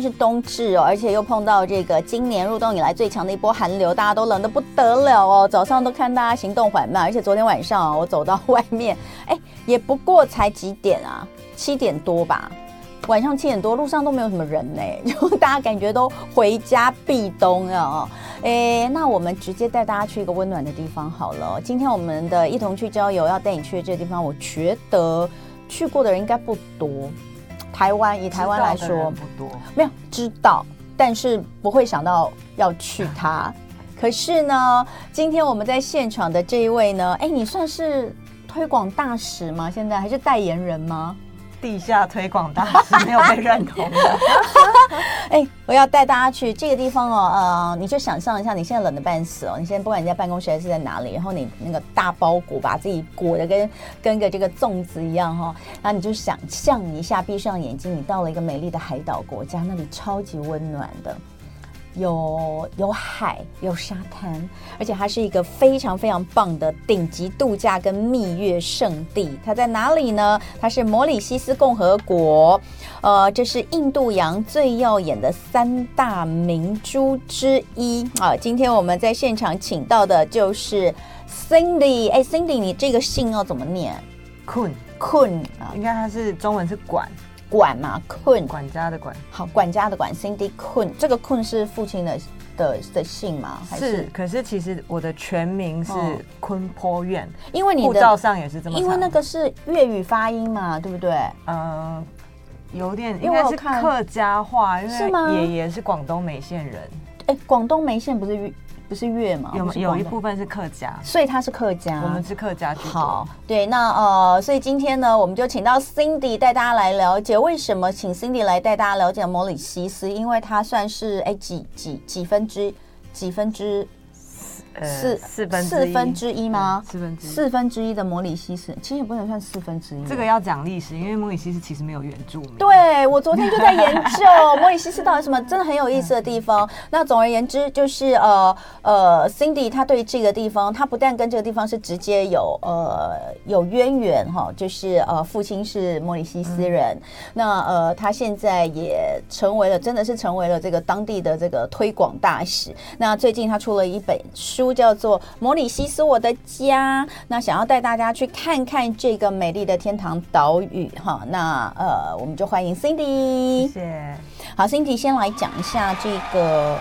是冬至哦，而且又碰到这个今年入冬以来最强的一波寒流，大家都冷得不得了哦。早上都看大家行动缓慢，而且昨天晚上我走到外面，哎，也不过才几点啊，七点多吧。晚上七点多，路上都没有什么人呢，就大家感觉都回家避冬啊。哎，那我们直接带大家去一个温暖的地方好了。今天我们的一同去郊游要带你去的这个地方，我觉得去过的人应该不多。台湾以台湾来说不多，没有知道，但是不会想到要去它。可是呢，今天我们在现场的这一位呢，哎，你算是推广大使吗？现在还是代言人吗？地下推广大使没有被认同的。哎，我要带大家去这个地方哦。呃，你就想象一下，你现在冷的半死哦。你现在不管你在办公室还是在哪里，然后你那个大包裹把自己裹的跟跟个这个粽子一样哈、哦。然后你就想象一下，闭上眼睛，你到了一个美丽的海岛国家，那里超级温暖的。有有海，有沙滩，而且它是一个非常非常棒的顶级度假跟蜜月圣地。它在哪里呢？它是摩里西斯共和国，呃，这是印度洋最耀眼的三大明珠之一啊。今天我们在现场请到的就是 Cindy，哎，Cindy，你这个姓要怎么念？Kun Kun 啊，应该它是中文是管。管嘛，Kun 管家的管，好，管家的管，Cindy Kun，这个 Kun 是父亲的的的姓吗？还是，是，可是其实我的全名是坤坡苑，因为你护照上也是这么，因为那个是粤语发音嘛，对不对？嗯、呃，有点应该是客家话，因为爷爷是广东梅县人。哎，广东梅县不是粤。不是粤吗？有有一部分是客家，所以他是客家。我们是客家。好，对，那呃，所以今天呢，我们就请到 Cindy 带大家来了解为什么请 Cindy 来带大家了解摩里西斯，因为它算是哎几几几分之几分之。四四分四分之一吗？四分之四分之一的摩里西斯，其实也不能算四分之一。这个要讲历史，因为摩里西斯其实没有原住民。对，我昨天就在研究 摩里西斯到底什么真的很有意思的地方。那总而言之，就是呃呃，Cindy 他对这个地方，他不但跟这个地方是直接有呃有渊源哈，就是呃父亲是摩里西斯人。嗯、那呃他现在也成为了，真的是成为了这个当地的这个推广大使。那最近他出了一本书。书叫做《摩里西斯，我的家》。那想要带大家去看看这个美丽的天堂岛屿哈。那呃，我们就欢迎 Cindy。谢谢。好，Cindy 先来讲一下这个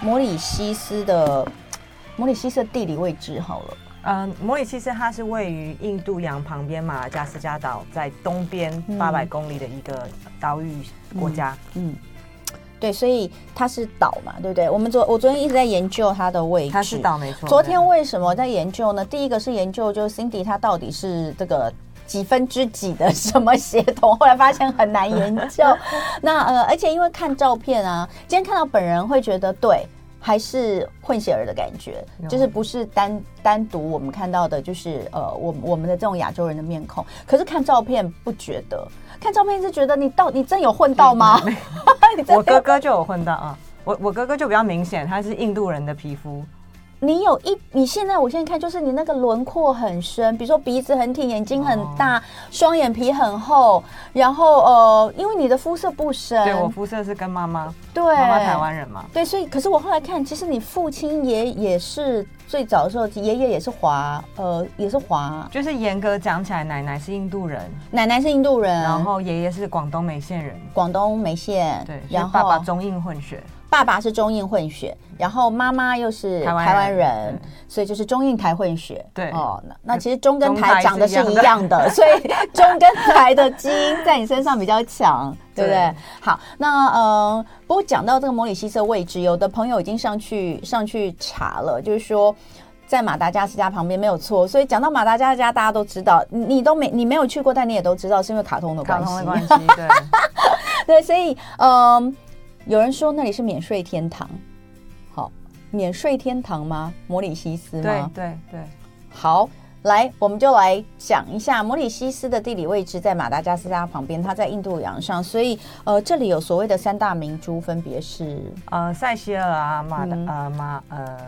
摩里西斯的摩里西斯的地理位置好了。嗯，摩里西斯它是位于印度洋旁边马达加斯加岛在东边八百公里的一个岛屿国家。嗯。嗯对，所以它是岛嘛，对不对？我们昨我昨天一直在研究它的位置，它是岛没错。昨天为什么在研究呢？第一个是研究就是 Cindy 它到底是这个几分之几的 什么协同，后来发现很难研究。那呃，而且因为看照片啊，今天看到本人会觉得对。还是混血儿的感觉，就是不是单单独我们看到的，就是呃，我我们的这种亚洲人的面孔。可是看照片不觉得，看照片是觉得你到你真有混到吗？我哥哥就有混到啊，我我哥哥就比较明显，他是印度人的皮肤。你有一，你现在我现在看就是你那个轮廓很深，比如说鼻子很挺，眼睛很大，双、哦、眼皮很厚，然后呃，因为你的肤色不深，对，我肤色是跟妈妈，对，妈妈台湾人嘛，对，所以可是我后来看，其实你父亲也也是最早的时候，爷爷也是华，呃，也是华，就是严格讲起来，奶奶是印度人，奶奶是印度人，然后爷爷是广东梅县人，广东梅县，对，然后爸爸中印混血。爸爸是中印混血，然后妈妈又是台湾人，人，所以就是中印台混血。对哦，那那其实中跟台长得是一样的，所以中跟台的基因在你身上比较强，对不对？对好，那嗯，不过讲到这个摩里西斯位置，有的朋友已经上去上去查了，就是说在马达加斯加旁边没有错。所以讲到马达加斯加，大家都知道，你都没你没有去过，但你也都知道是因为卡通的关系。卡通的关系，对 对，所以嗯。呃有人说那里是免税天堂，好，免税天堂吗？摩里西斯吗？对对对。好，来，我们就来讲一下摩里西斯的地理位置，在马达加斯加旁边，它在印度洋上，所以呃，这里有所谓的三大明珠，分别是呃塞西尔啊马的、嗯、呃马呃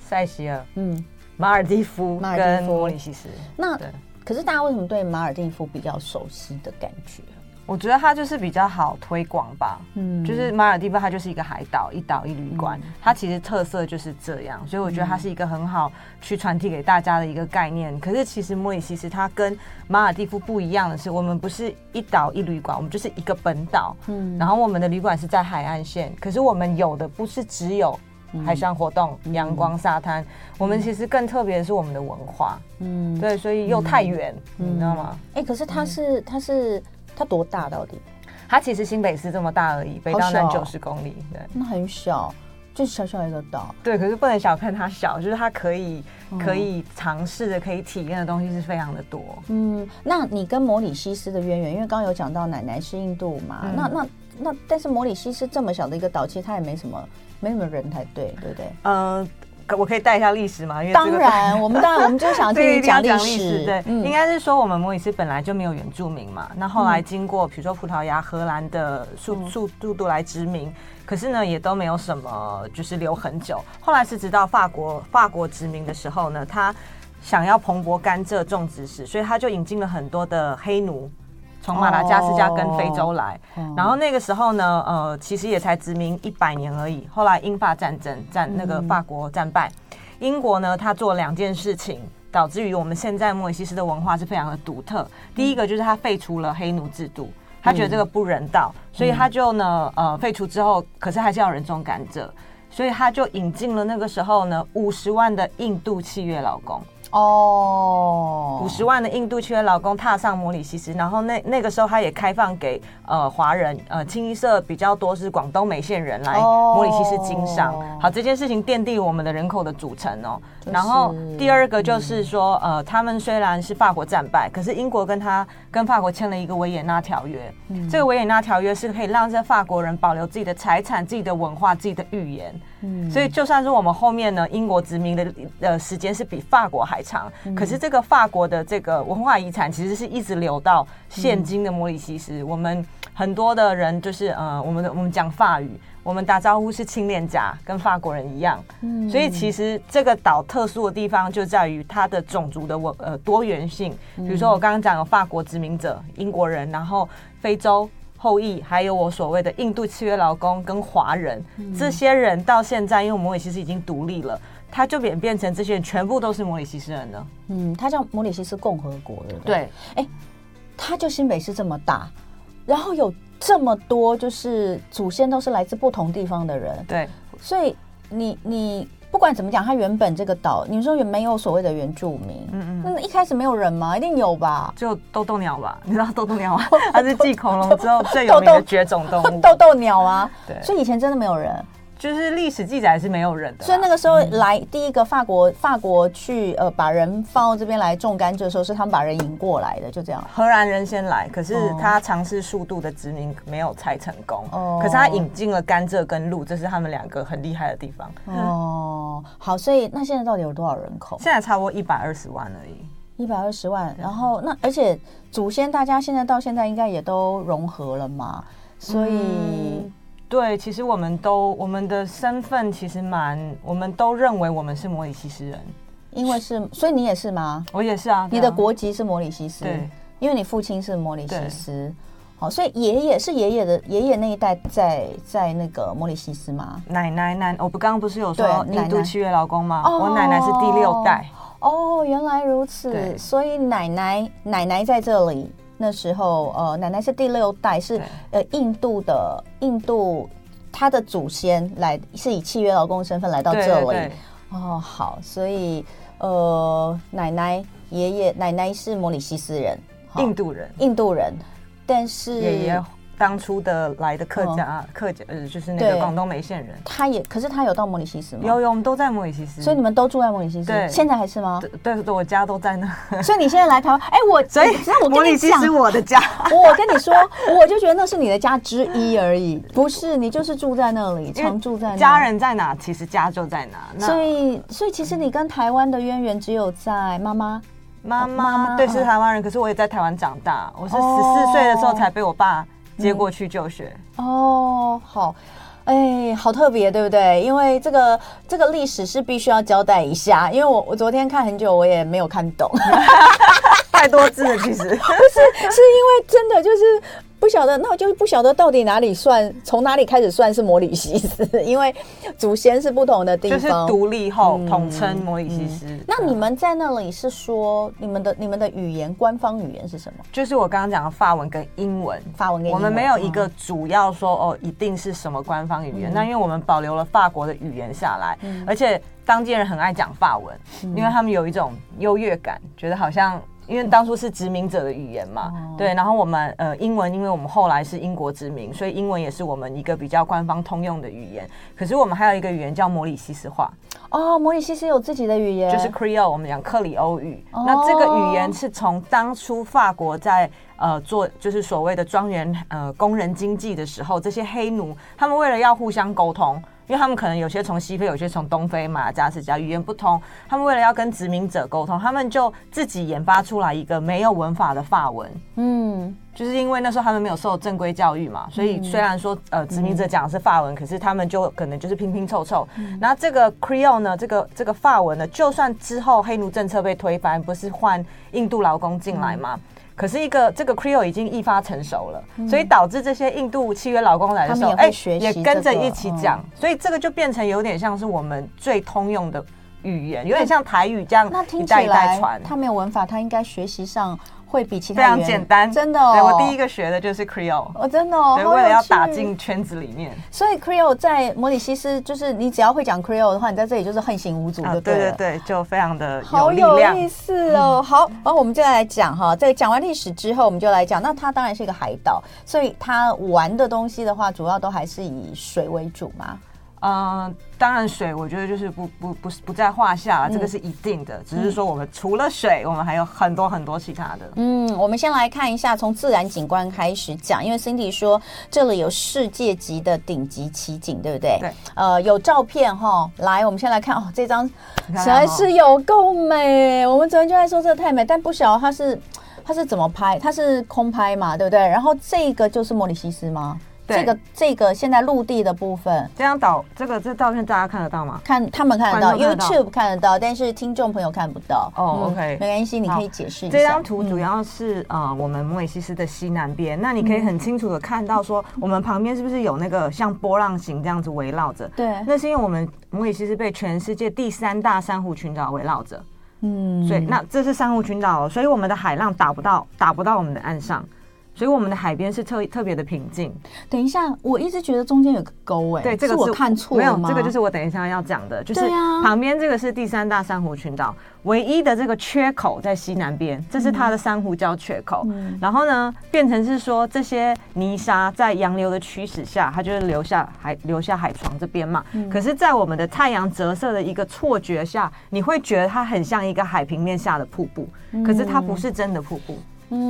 塞西尔嗯马尔蒂夫马尔地夫摩里西斯。那可是大家为什么对马尔蒂夫比较熟悉的感觉？我觉得它就是比较好推广吧，嗯，就是马尔地夫它就是一个海岛，一岛一旅馆，嗯、它其实特色就是这样，所以我觉得它是一个很好去传递给大家的一个概念。嗯、可是其实莫里西斯它跟马尔地夫不一样的是，我们不是一岛一旅馆，我们就是一个本岛，嗯，然后我们的旅馆是在海岸线，可是我们有的不是只有海上活动、阳、嗯、光、沙滩，我们其实更特别的是我们的文化，嗯，对，所以又太远，嗯、你知道吗？哎、欸，可是它是它是。它多大到底？它其实新北市这么大而已，北到南九十公里，对，那很小，就小小一个岛。对，可是不能小看它小，就是它可以可以尝试的、可以体验的东西是非常的多。嗯，那你跟摩里西斯的渊源，因为刚刚有讲到奶奶是印度嘛，嗯、那那那，但是摩里西斯这么小的一个岛，其实它也没什么没什么人才对，对不对？嗯、呃。我可以带一下历史吗？因为、当然，我们当然我们就想 听你讲历史。对，嗯、应该是说我们摩里斯本来就没有原住民嘛。那后来经过比如说葡萄牙、荷兰的速速速度来殖民，嗯、可是呢也都没有什么就是留很久。后来是直到法国法国殖民的时候呢，他想要蓬勃甘蔗种植史，所以他就引进了很多的黑奴。从马达加斯加跟非洲来，哦、然后那个时候呢，呃，其实也才殖民一百年而已。后来英法战争战那个法国战败，嗯、英国呢，他做了两件事情，导致于我们现在莫里西斯的文化是非常的独特。第一个就是他废除了黑奴制度，他觉得这个不人道，嗯、所以他就呢，呃，废除之后，可是还是要人种甘蔗，所以他就引进了那个时候呢，五十万的印度契约劳工。哦，五十万的印度契约劳工踏上摩里西斯，然后那那个时候他也开放给呃华人，呃清一色比较多是广东梅县人来摩里西斯经商。Oh. 好，这件事情奠定我们的人口的组成哦。就是、然后第二个就是说，嗯、呃，他们虽然是法国战败，可是英国跟他跟法国签了一个维也纳条约，嗯、这个维也纳条约是可以让这法国人保留自己的财产、自己的文化、自己的语言。嗯，所以就算是我们后面呢，英国殖民的呃时间是比法国还长，嗯、可是这个法国的这个文化遗产其实是一直流到现今的摩里西斯。嗯、我们很多的人就是呃，我们的我们讲法语，我们打招呼是亲脸颊，跟法国人一样。嗯，所以其实这个岛特殊的地方就在于它的种族的文呃多元性。比如说我刚刚讲的法国殖民者英国人，然后非洲后裔，还有我所谓的印度契约劳工跟华人，嗯、这些人到现在，因为摩里西斯已经独立了。他就变变成这些人全部都是摩里西斯人了。嗯，他叫摩里西斯共和国的。对，哎，他就新北市这么大，然后有这么多就是祖先都是来自不同地方的人。对，所以你你不管怎么讲，他原本这个岛，你说也没有所谓的原住民。嗯嗯。那一开始没有人吗？一定有吧？就豆豆鸟吧？你知道豆豆鸟吗？它是继恐龙之后 最有名的绝种动物。豆豆鸟啊。对。所以以前真的没有人。就是历史记载是没有人的，所以那个时候来第一个法国，法国去呃把人放到这边来种甘蔗的时候，是他们把人引过来的，就这样。荷兰人先来，可是他尝试速度的殖民没有才成功。哦，可是他引进了甘蔗跟鹿，这是他们两个很厉害的地方。哦，好，所以那现在到底有多少人口？现在差不多一百二十万而已，一百二十万。然后那而且祖先大家现在到现在应该也都融合了嘛，所以。嗯对，其实我们都我们的身份其实蛮，我们都认为我们是摩里西斯人，因为是，所以你也是吗？我也是啊。你的国籍是摩里西斯，对，因为你父亲是摩里西斯，好，所以爷爷是爷爷的爷爷那一代在在那个摩里西斯吗？奶奶奶，我不刚刚不是有说印度契约劳工吗？我奶奶是第六代。哦，原来如此，所以奶奶奶奶在这里。那时候，呃，奶奶是第六代，是呃印度的印度，他的祖先来是以契约劳工身份来到这里。哦，好，所以呃，奶奶爷爷奶奶是摩里西斯人，印度人，印度人，但是爷爷。当初的来的客家客家呃，就是那个广东梅县人，他也可是他有到摩里西斯吗？有有，我们都在摩里西斯，所以你们都住在摩里西斯，对，现在还是吗？对对，我家都在那。所以你现在来台湾，哎，我 所以那我摩里西斯我的家，我跟你说，我就觉得那是你的家之一而已，不是你就是住在那里，常住在那。家人在哪，其实家就在哪。所以所以其实你跟台湾的渊源只有在妈妈妈妈，对，是台湾人，可是我也在台湾长大，我是十四岁的时候才被我爸。接过去就学、嗯、哦，好，哎，好特别，对不对？因为这个这个历史是必须要交代一下，因为我我昨天看很久，我也没有看懂，太多字了，其实 不是，是因为真的就是。不晓得，那我就是不晓得到底哪里算，从哪里开始算是摩里西斯，因为祖先是不同的地方。就是独立后统称摩里西斯。嗯嗯。那你们在那里是说你们的你们的语言官方语言是什么？就是我刚刚讲的法文跟英文。法文跟英文。我们没有一个主要说哦，一定是什么官方语言。嗯。那因为我们保留了法国的语言下来，嗯。而且当地人很爱讲法文，嗯，因为他们有一种优越感，觉得好像。因为当初是殖民者的语言嘛，嗯、对，然后我们呃英文，因为我们后来是英国殖民，所以英文也是我们一个比较官方通用的语言。可是我们还有一个语言叫摩里西斯话。哦，摩里西斯有自己的语言，就是 Creole，我们讲克里欧语。哦、那这个语言是从当初法国在呃做就是所谓的庄园呃工人经济的时候，这些黑奴他们为了要互相沟通。因为他们可能有些从西非，有些从东非，马达加斯加语言不通，他们为了要跟殖民者沟通，他们就自己研发出来一个没有文法的法文。嗯，就是因为那时候他们没有受正规教育嘛，所以虽然说呃殖民者讲的是法文，可是他们就可能就是拼拼凑凑。然后这个 Creole 呢，这个这个法文呢，就算之后黑奴政策被推翻，不是换印度劳工进来吗？可是一个这个 Creole 已经一发成熟了，嗯、所以导致这些印度契约劳工来的时候，哎、欸，也跟着一起讲，嗯、所以这个就变成有点像是我们最通用的语言，有点像台语这样一代一代传。他没有文法，他应该学习上。会比其他非常简单，真的、哦。对，我第一个学的就是 Creole，哦，真的哦。对，为了要打进圈子里面，所以 Creole 在摩里西斯，就是你只要会讲 Creole 的话，你在这里就是横行无阻的。对对对，就非常的好有意思哦。好，然后我们就来讲哈，这个讲完历史之后，我们就来讲，那它当然是一个海岛，所以它玩的东西的话，主要都还是以水为主嘛。嗯，当然水，我觉得就是不不不不在话下了，这个是一定的。只是说我们除了水，我们还有很多很多其他的。嗯，我们先来看一下，从自然景观开始讲，因为 Cindy 说这里有世界级的顶级奇景，对不对？对。呃，有照片哈，来，我们先来看哦，这张实在是有够美。我们昨天就在说这个太美，但不晓得它是它是怎么拍，它是空拍嘛，对不对？然后这个就是莫里西斯吗？这个这个现在陆地的部分，这张岛这个这照片大家看得到吗？看他们看得到，，YouTube 看得到，但是听众朋友看不到。哦、oh，OK，没关系，你可以解释一下。这张图主要是、嗯、呃我们摩里西斯的西南边，那你可以很清楚的看到说，我们旁边是不是有那个像波浪形这样子围绕着？对，那是因为我们摩里西斯被全世界第三大珊瑚群岛围绕着。嗯，所以那这是珊瑚群岛，所以我们的海浪打不到打不到我们的岸上。所以我们的海边是特特别的平静。等一下，我一直觉得中间有个沟，哎，对，这个是我看错？没有，这个就是我等一下要讲的，就是旁边这个是第三大珊瑚群岛，唯一的这个缺口在西南边，这是它的珊瑚礁缺口。嗯、然后呢，变成是说这些泥沙在洋流的驱使下，它就是留下海，流下海床这边嘛。嗯、可是，在我们的太阳折射的一个错觉下，你会觉得它很像一个海平面下的瀑布，可是它不是真的瀑布。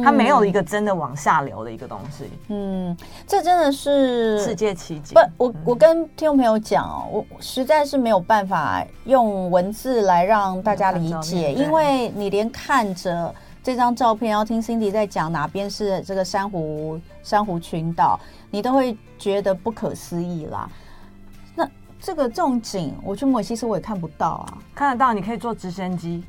它没有一个真的往下流的一个东西。嗯，这真的是世界奇迹。不，我我跟听众朋友讲哦，我实在是没有办法用文字来让大家理解，因为你连看着这张照片，然后听 Cindy 在讲哪边是这个珊瑚珊瑚群岛，你都会觉得不可思议啦。那这个这种景，我去摩里西斯我也看不到啊，看得到，你可以坐直升机。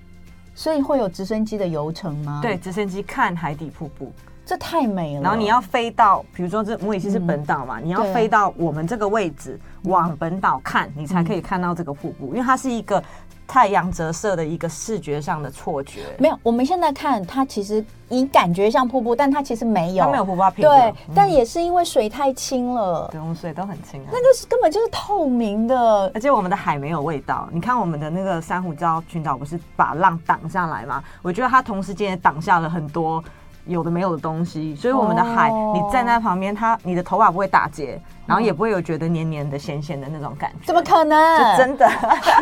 所以会有直升机的游程吗？对，直升机看海底瀑布，这太美了。然后你要飞到，比如说这母里西斯是本岛嘛，嗯、你要飞到我们这个位置，对往本岛看，你才可以看到这个瀑布，因为它是一个。太阳折射的一个视觉上的错觉，没有。我们现在看它，其实你感觉像瀑布，但它其实没有，它没有瀑布。对，嗯、但也是因为水太清了，对，我们水都很清啊。那个是根本就是透明的，而且我们的海没有味道。你看我们的那个珊瑚礁群岛，不是把浪挡下来吗？我觉得它同时间也挡下了很多。有的没有的东西，所以我们的海，你站在旁边，它你的头发不会打结，然后也不会有觉得黏黏的、咸咸的那种感觉。怎么可能？就真的，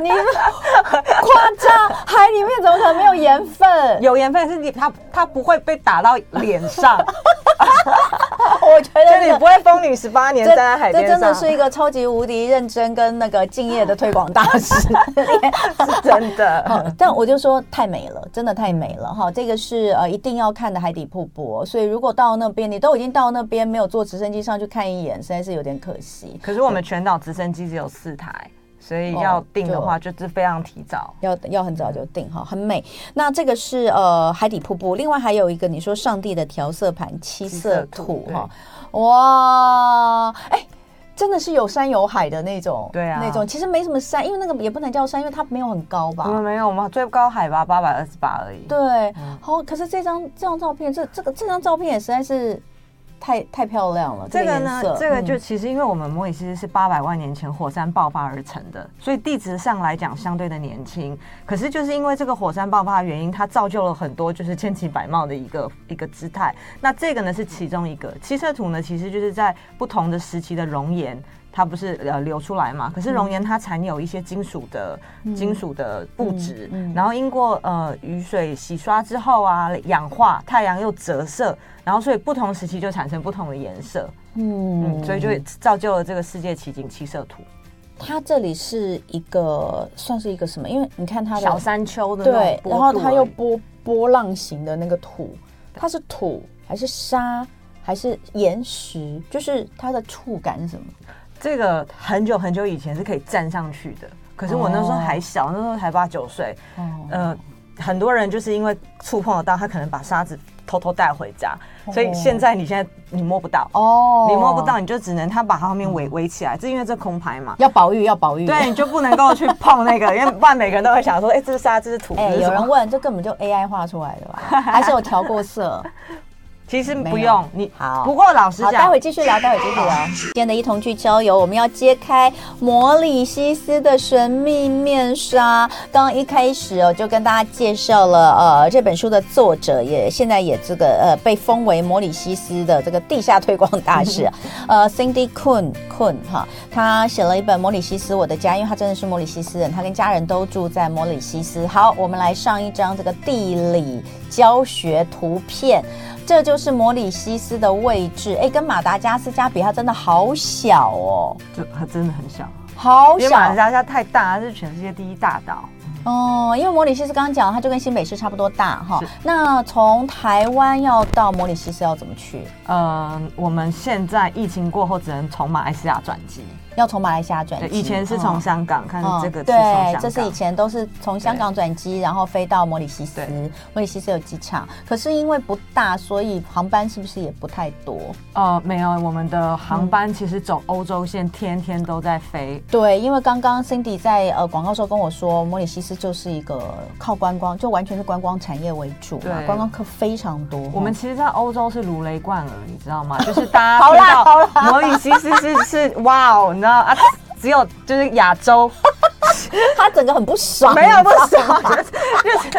你 夸张，海里面怎么可能没有盐分？有盐分是你它它不会被打到脸上。我觉得你不会风女十八年站在海边上，这真的是一个超级无敌认真跟那个敬业的推广大师，是真的。但我就说太美了，真的太美了哈！这个是呃一定要看的海底瀑布，所以如果到那边，你都已经到那边，没有坐直升机上去看一眼，实在是有点可惜。可是我们全岛直升机只有四台。所以要订的话就是非常提早，要要很早就订哈，很美。那这个是呃海底瀑布，另外还有一个你说上帝的调色盘七色土哈，哇，哎、欸，真的是有山有海的那种，对啊，那种其实没什么山，因为那个也不能叫山，因为它没有很高吧？没有，我们最高海拔八百二十八而已。对，嗯、好，可是这张这张照片，这这个这张照片也实在是。太太漂亮了，这个呢，这个就其实因为我们摩里西斯是八百万年前火山爆发而成的，所以地质上来讲相对的年轻。可是就是因为这个火山爆发的原因，它造就了很多就是千奇百貌的一个一个姿态。那这个呢是其中一个七色土呢，其实就是在不同的时期的熔岩。它不是呃流出来嘛？可是熔岩它残有一些金属的、嗯、金属的物质，嗯嗯、然后经过呃雨水洗刷之后啊，氧化，太阳又折射，然后所以不同时期就产生不同的颜色，嗯，嗯，所以就造就了这个世界奇景七色土。它这里是一个算是一个什么？因为你看它的小山丘的对，然后它又波波浪形的那个土，它是土还是沙还是岩石？就是它的触感是什么？这个很久很久以前是可以站上去的，可是我那时候还小，那时候才八九岁。呃，很多人就是因为触碰得到，他可能把沙子偷偷带回家，所以现在你现在你摸不到。哦，你摸不到，你就只能他把它后面围围起来，这因为这空牌嘛，要保育要保育，对，你就不能够去碰那个，因为不然每个人都会想说，哎，这是沙，这是土。哎，有人问，这根本就 AI 画出来的吧？还是有调过色？其实不用你好，不过老实讲，待会继续聊，待会继续聊。今天的一同去郊游，我们要揭开摩里西斯的神秘面纱。刚刚一开始哦，就跟大家介绍了呃这本书的作者，也现在也这个呃被封为摩里西斯的这个地下推广大使，呃 Cindy Kun Kun 哈，他写了一本《摩里西斯我的家》，因为他真的是摩里西斯人，他跟家人都住在摩里西斯。好，我们来上一张这个地理教学图片。这就是摩里西斯的位置，哎，跟马达加斯加比，它真的好小哦，就它真的很小，好小。因为马达加斯加太大，它是全世界第一大岛。哦，因为摩里西斯刚刚讲，它就跟新北市差不多大哈。那从台湾要到摩里西斯要怎么去？呃，我们现在疫情过后，只能从马来西亚转机。要从马来西亚转机，以前是从香港，看这个对，这是以前都是从香港转机，然后飞到摩里西斯。摩里西斯有机场，可是因为不大，所以航班是不是也不太多？呃，没有，我们的航班其实走欧洲线，天天都在飞。对，因为刚刚 Cindy 在呃广告时候跟我说，摩里西斯就是一个靠观光，就完全是观光产业为主嘛，观光客非常多。我们其实，在欧洲是如雷贯耳，你知道吗？就是大家知道摩里西斯是是哇哦。然后啊，只有就是亚洲，他整个很不爽，没有不爽，就是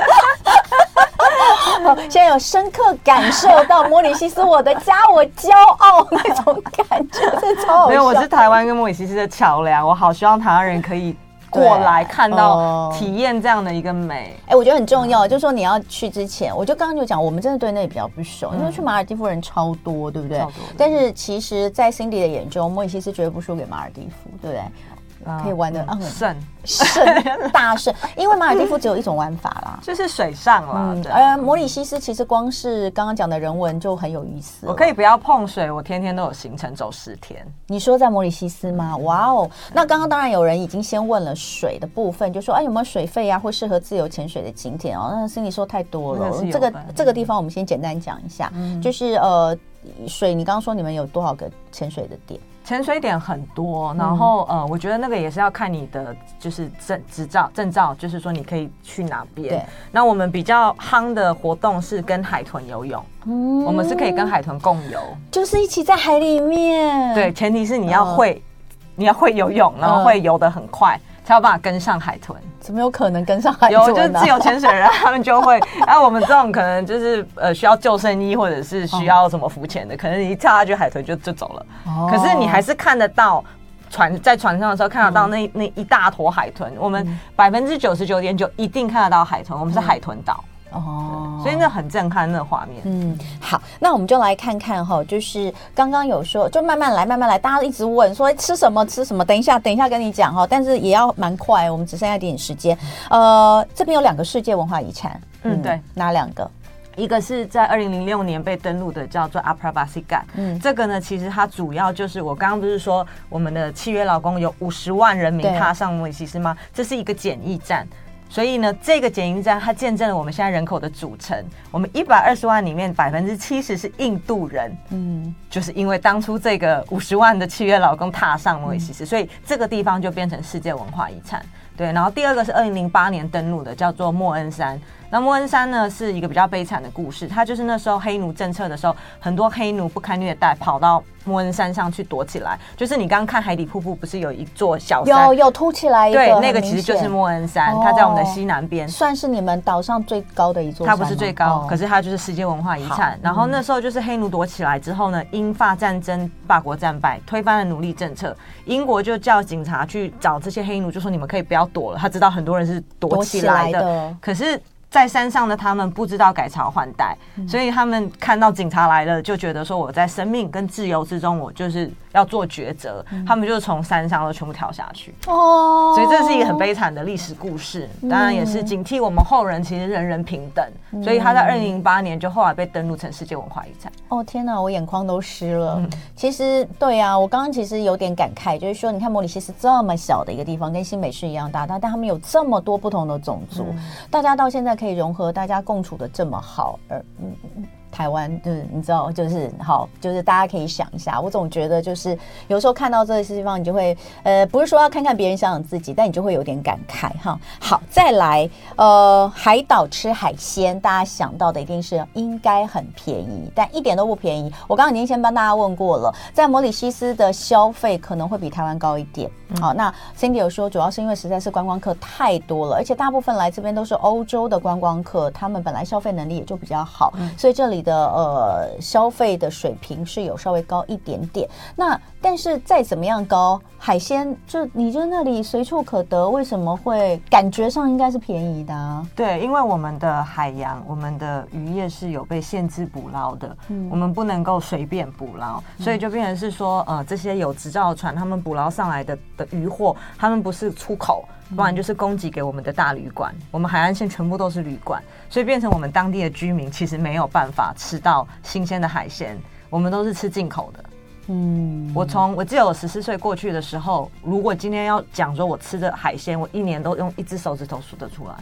现在有深刻感受到莫里西斯我的家，我骄傲那种感觉，这超好笑。没有，我是台湾跟莫里西斯的桥梁，我好希望台湾人可以。过来看到、体验这样的一个美，哎、欸，我觉得很重要。就是说你要去之前，我就刚刚就讲，我们真的对那里比较不熟，因为去马尔蒂夫人超多，对不对？但是其实，在 Cindy 的眼中，莫里西斯绝对不输给马尔蒂夫，对不对？可以玩的嗯，胜胜 大胜，因为马尔蒂夫只有一种玩法啦，就是水上啦。嗯，而摩里西斯其实光是刚刚讲的人文就很有意思。我可以不要碰水，我天天都有行程走十天。你说在摩里西斯吗？哇哦！那刚刚当然有人已经先问了水的部分，就说哎有没有水费啊，或适合自由潜水的景点哦？那 Cindy 说太多了，这个这个地方我们先简单讲一下，就是呃水，你刚刚说你们有多少个潜水的点？潜水点很多，然后、嗯、呃，我觉得那个也是要看你的就是证执照证照，就是说你可以去哪边。对，那我们比较夯的活动是跟海豚游泳，嗯，我们是可以跟海豚共游，就是一起在海里面。对，前提是你要会，嗯、你要会游泳，然后会游得很快。嗯才有办法跟上海豚，怎么有可能跟上海豚？有，就是自由潜水人，他们就会。然 后我们这种可能就是呃需要救生衣或者是需要什么浮潜的，可能你一跳下去，海豚就就走了。可是你还是看得到船在船上的时候看得到那那一大坨海豚。我们百分之九十九点九一定看得到海豚，我们是海豚岛。哦，所以那很震撼，那画面。嗯，好，那我们就来看看哈，就是刚刚有说，就慢慢来，慢慢来。大家一直问说吃什么，吃什么？等一下，等一下跟你讲哈，但是也要蛮快，我们只剩下一点点时间。呃，这边有两个世界文化遗产，嗯，对，哪两个？一个是在二零零六年被登陆的，叫做 Aprabasigan。嗯，这个呢，其实它主要就是我刚刚不是说我们的契约老公有五十万人民踏上摩里西斯吗？这是一个简易站。所以呢，这个检疫站它见证了我们现在人口的组成。我们一百二十万里面百分之七十是印度人，嗯，就是因为当初这个五十万的契约老公踏上莫里西斯，所以这个地方就变成世界文化遗产。对，然后第二个是二零零八年登陆的，叫做莫恩山。那莫恩山呢，是一个比较悲惨的故事，它就是那时候黑奴政策的时候，很多黑奴不堪虐待，跑到莫恩山上去躲起来。就是你刚刚看海底瀑布，不是有一座小山，有有凸起来一个，对，那个其实就是莫恩山，哦、它在我们的西南边，算是你们岛上最高的一座山。它不是最高，哦、可是它就是世界文化遗产。然后那时候就是黑奴躲起来之后呢，英法战争，法国战败，推翻了奴隶政策，英国就叫警察去找这些黑奴，就说你们可以不要躲了。他知道很多人是躲起来的，来的可是。在山上的他们不知道改朝换代，嗯、所以他们看到警察来了，就觉得说我在生命跟自由之中，我就是要做抉择。嗯、他们就从山上都全部跳下去。哦，所以这是一个很悲惨的历史故事，当然也是警惕我们后人其实人人平等。嗯、所以他在二零零八年就后来被登录成世界文化遗产。哦天哪，我眼眶都湿了。嗯、其实对啊，我刚刚其实有点感慨，就是说你看摩里西斯这么小的一个地方，跟新北市一样大，但但他们有这么多不同的种族，嗯、大家到现在。可以融合，大家共处的这么好，而嗯嗯嗯。台湾就是你知道，就是好，就是大家可以想一下。我总觉得就是有时候看到这些地方，你就会呃，不是说要看看别人，想想自己，但你就会有点感慨哈。好，再来呃，海岛吃海鲜，大家想到的一定是应该很便宜，但一点都不便宜。我刚刚已经先帮大家问过了，在摩里西斯的消费可能会比台湾高一点。好，那 Cindy 有说，主要是因为实在是观光客太多了，而且大部分来这边都是欧洲的观光客，他们本来消费能力也就比较好，所以这里。的呃消费的水平是有稍微高一点点，那但是再怎么样高，海鲜就你就那里随处可得，为什么会感觉上应该是便宜的啊？对，因为我们的海洋，我们的渔业是有被限制捕捞的，嗯，我们不能够随便捕捞，所以就变成是说，呃，这些有执照的船，他们捕捞上来的的渔获，他们不是出口。不然就是供给给我们的大旅馆，我们海岸线全部都是旅馆，所以变成我们当地的居民其实没有办法吃到新鲜的海鲜，我们都是吃进口的。嗯，我从我记得我十四岁过去的时候，如果今天要讲说我吃的海鲜，我一年都用一只手指头数得出来。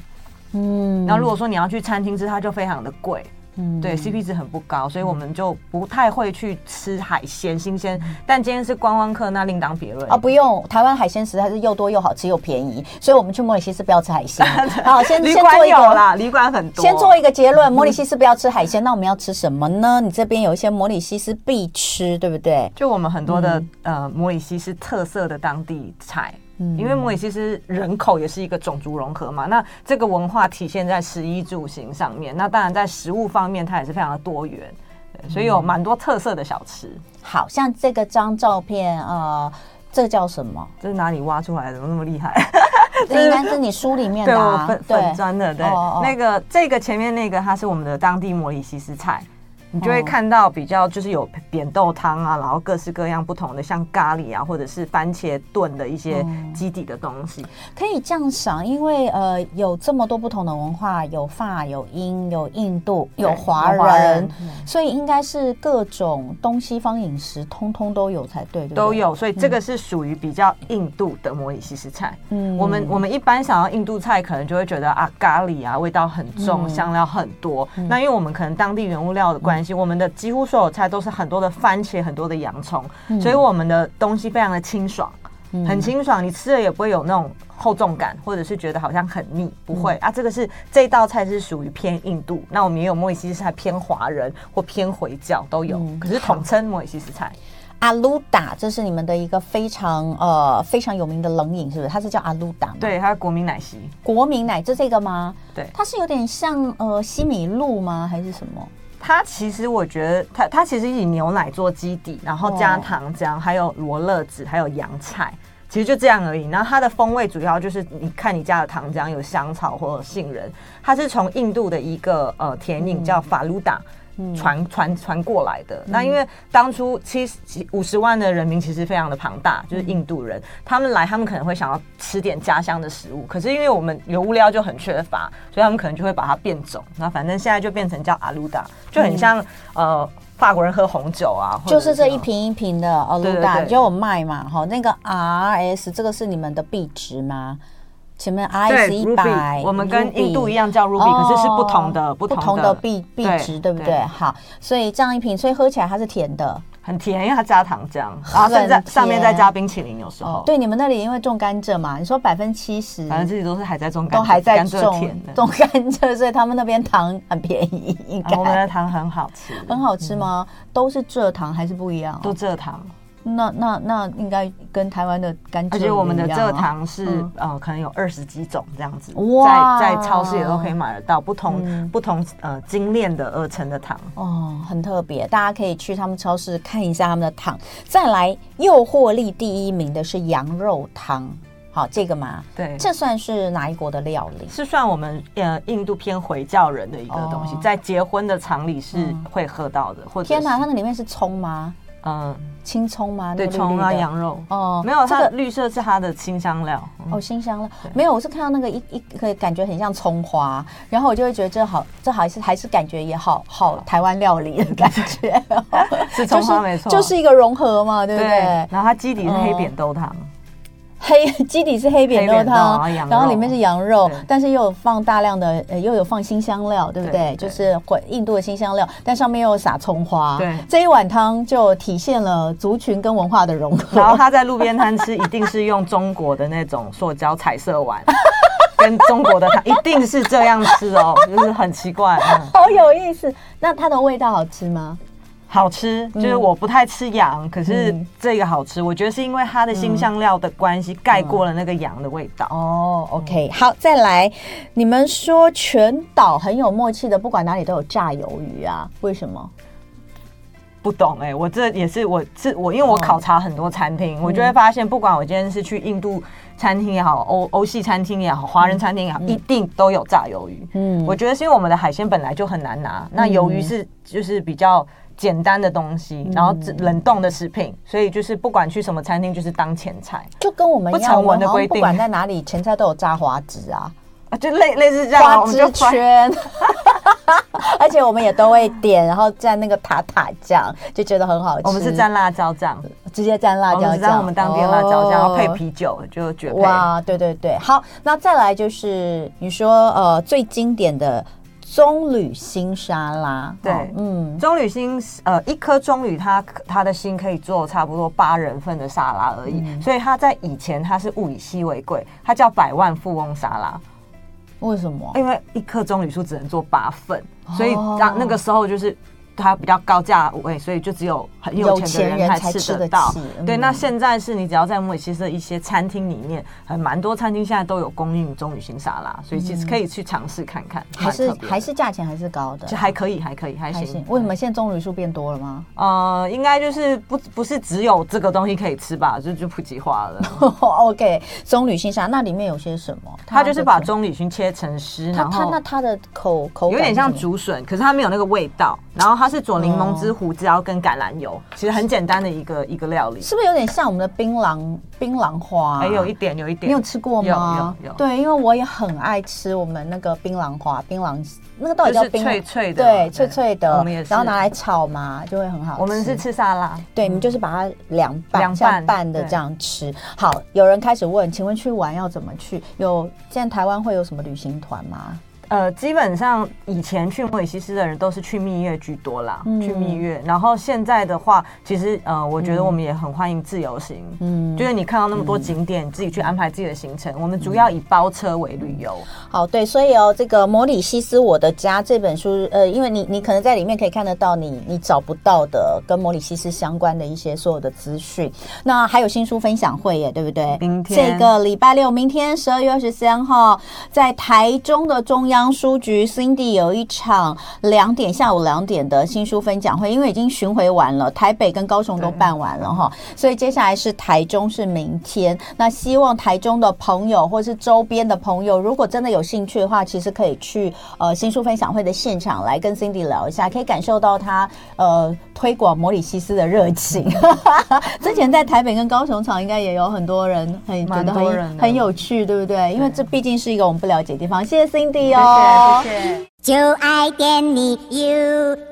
嗯，然后如果说你要去餐厅吃，它就非常的贵。嗯，对，CP 值很不高，所以我们就不太会去吃海鲜新鲜。但今天是观光客，那另当别论啊！不用，台湾海鲜实在是又多又好吃又便宜，所以我们去摩里西斯不要吃海鲜。好，先先做一个啦，旅馆很多。先做一个结论，摩里西斯不要吃海鲜，那我们要吃什么呢？你这边有一些摩里西斯必吃，对不对？就我们很多的呃摩里西斯特色的当地菜。因为摩里西斯人口也是一个种族融合嘛，那这个文化体现在食衣住行上面，那当然在食物方面它也是非常的多元，所以有蛮多特色的小吃。嗯、好像这个张照片，呃，这叫什么？这是哪里挖出来的？怎么那么厉害？这 应该是你书里面的、啊、对粉粉砖的，对，哦哦那个这个前面那个它是我们的当地摩里西斯菜。你就会看到比较就是有扁豆汤啊，然后各式各样不同的像咖喱啊，或者是番茄炖的一些基底的东西。可以这样想，因为呃有这么多不同的文化，有法、有英、有印度、有华人，所以应该是各种东西方饮食通通都有才对，对，都有。所以这个是属于比较印度的摩里西斯菜。嗯，我们我们一般想要印度菜，可能就会觉得啊咖喱啊味道很重，香料很多。那因为我们可能当地原物料的关系。我们的几乎所有菜都是很多的番茄，很多的洋葱，嗯、所以我们的东西非常的清爽，嗯、很清爽，你吃了也不会有那种厚重感，或者是觉得好像很腻，不会、嗯、啊。这个是这道菜是属于偏印度，那我们也有莫里西斯菜偏华人或偏回教都有，嗯、可是统称莫里西斯菜。阿鲁达，这是你们的一个非常呃非常有名的冷饮，是不是？它是叫阿鲁达，对，它是国民奶昔。国民奶就这个吗？对，它是有点像呃西米露吗？还是什么？它其实我觉得它它其实以牛奶做基底，然后加糖浆，还有罗勒子，还有洋菜，其实就这样而已。然后它的风味主要就是你看你加的糖浆有香草或者杏仁，它是从印度的一个呃甜饮叫法鲁达。传传传过来的。那因为当初七十五十万的人民其实非常的庞大，就是印度人，他们来，他们可能会想要吃点家乡的食物，可是因为我们油物料就很缺乏，所以他们可能就会把它变种。那反正现在就变成叫阿鲁达，就很像呃法国人喝红酒啊，就是这一瓶一瓶的阿鲁达就有卖嘛。哈，那个 RS 这个是你们的币值吗？前面 RS 一百，我们跟印度一样叫 Ruby，可是是不同的不同的币币值，对不对？好，所以这样一瓶，所以喝起来它是甜的，很甜，因为它加糖浆，然后甚至上面再加冰淇淋，有时候。对，你们那里因为种甘蔗嘛，你说百分之七十，反正自己都是还在种，都还在种种 甘蔗，所以他们那边糖很便宜。应该我们的糖很好吃，很好吃吗？都是蔗糖还是不一样？都蔗糖。那那那应该跟台湾的甘蔗，而且我们的蔗糖是、嗯、呃，可能有二十几种这样子，在在超市也都可以买得到不同、嗯、不同呃精炼的而成的糖哦，很特别，大家可以去他们超市看一下他们的糖。再来，诱惑力第一名的是羊肉汤，好，这个吗？对，这算是哪一国的料理？是算我们呃印度偏回教人的一个东西，哦、在结婚的场里是会喝到的。天哪，它那里面是葱吗？嗯，青葱吗？对，葱啊，羊肉。哦，没有，它绿色是它的清香料。哦，清香料没有，我是看到那个一一个感觉很像葱花，然后我就会觉得这好，这好是还是感觉也好好台湾料理的感觉，是葱花没错，就是一个融合嘛，对不对？然后它基底是黑扁豆汤。黑 基底是黑扁豆汤，然后里面是羊肉，但是又有放大量的呃，又有放新香料，对不对？就是混印度的新香料，但上面又有撒葱花。对，这一碗汤就体现了族群跟文化的融合。然后他在路边摊吃，一定是用中国的那种塑胶彩色碗，跟中国的汤一定是这样吃哦，就是很奇怪。好有意思，那它的味道好吃吗？好吃，就是我不太吃羊，嗯、可是这个好吃。我觉得是因为它的新香料的关系，盖过了那个羊的味道。嗯、哦，OK，好，再来。你们说全岛很有默契的，不管哪里都有炸鱿鱼啊？为什么？不懂哎、欸，我这也是我是我，因为我考察很多餐厅，哦、我就会发现，不管我今天是去印度餐厅也好，欧欧系餐厅也好，华人餐厅也好，嗯、一定都有炸鱿鱼。嗯，我觉得是因为我们的海鲜本来就很难拿，那鱿鱼是就是比较。简单的东西，然后冷冻的食品，所以就是不管去什么餐厅，就是当前菜，就跟我们不成文的规定，不管在哪里，前菜都有炸花枝啊，啊，就类类似这样，花枝圈，而且我们也都会点，然后蘸那个塔塔酱，就觉得很好吃。我们是蘸辣椒酱，直接蘸辣椒酱，蘸我们当地的辣椒酱，然后配啤酒就绝配。哇，对对对，好，那再来就是你说呃最经典的。棕榈心沙拉，对，嗯，棕榈心，呃，一颗棕榈它它的心可以做差不多八人份的沙拉而已，嗯、所以它在以前它是物以稀为贵，它叫百万富翁沙拉。为什么？因为一颗棕榈树只能做八份，哦、所以当那个时候就是。它比较高价位，所以就只有很有钱的人才吃得到。对，那现在是你只要在莫里西斯的一些餐厅里面，很蛮多餐厅现在都有供应棕榈心沙拉，所以其实可以去尝试看看。还是还是价钱还是高的，就还可以，还可以，还行。为什么现在棕榈树变多了吗？呃，应该就是不不是只有这个东西可以吃吧，就就普及化了。OK，棕榈心沙拉那里面有些什么？它就是把棕榈心切成丝，然后它那它的口口有点像竹笋，可是它没有那个味道，然后。它是佐柠檬汁、胡椒跟橄榄油，其实很简单的一个一个料理，是不是有点像我们的槟榔槟榔花？还有一点，有一点，你有吃过吗？有有对，因为我也很爱吃我们那个槟榔花，槟榔那个到底叫槟脆脆的，对，脆脆的，我们也是，然后拿来炒嘛，就会很好吃。我们是吃沙拉，对，你们就是把它凉拌，像拌的这样吃。好，有人开始问，请问去玩要怎么去？有现在台湾会有什么旅行团吗？呃，基本上以前去摩里西斯的人都是去蜜月居多啦，嗯、去蜜月。然后现在的话，其实呃，我觉得我们也很欢迎自由行，嗯，就是你看到那么多景点，嗯、你自己去安排自己的行程。我们主要以包车为旅游。好，对，所以哦，这个《摩里西斯我的家》这本书，呃，因为你你可能在里面可以看得到你你找不到的跟摩里西斯相关的一些所有的资讯。那还有新书分享会耶，对不对？明天这个礼拜六，明天十二月二十三号，在台中的中央。央书局 Cindy 有一场两点下午两点的新书分享会，因为已经巡回完了，台北跟高雄都办完了哈，所以接下来是台中，是明天。那希望台中的朋友或是周边的朋友，如果真的有兴趣的话，其实可以去呃新书分享会的现场来跟 Cindy 聊一下，可以感受到他呃推广摩里西斯的热情。之前在台北跟高雄场应该也有很多人很觉得很很有趣，对不对？因为这毕竟是一个我们不了解的地方。谢谢 Cindy 哦，谢谢。就爱点你 UFO。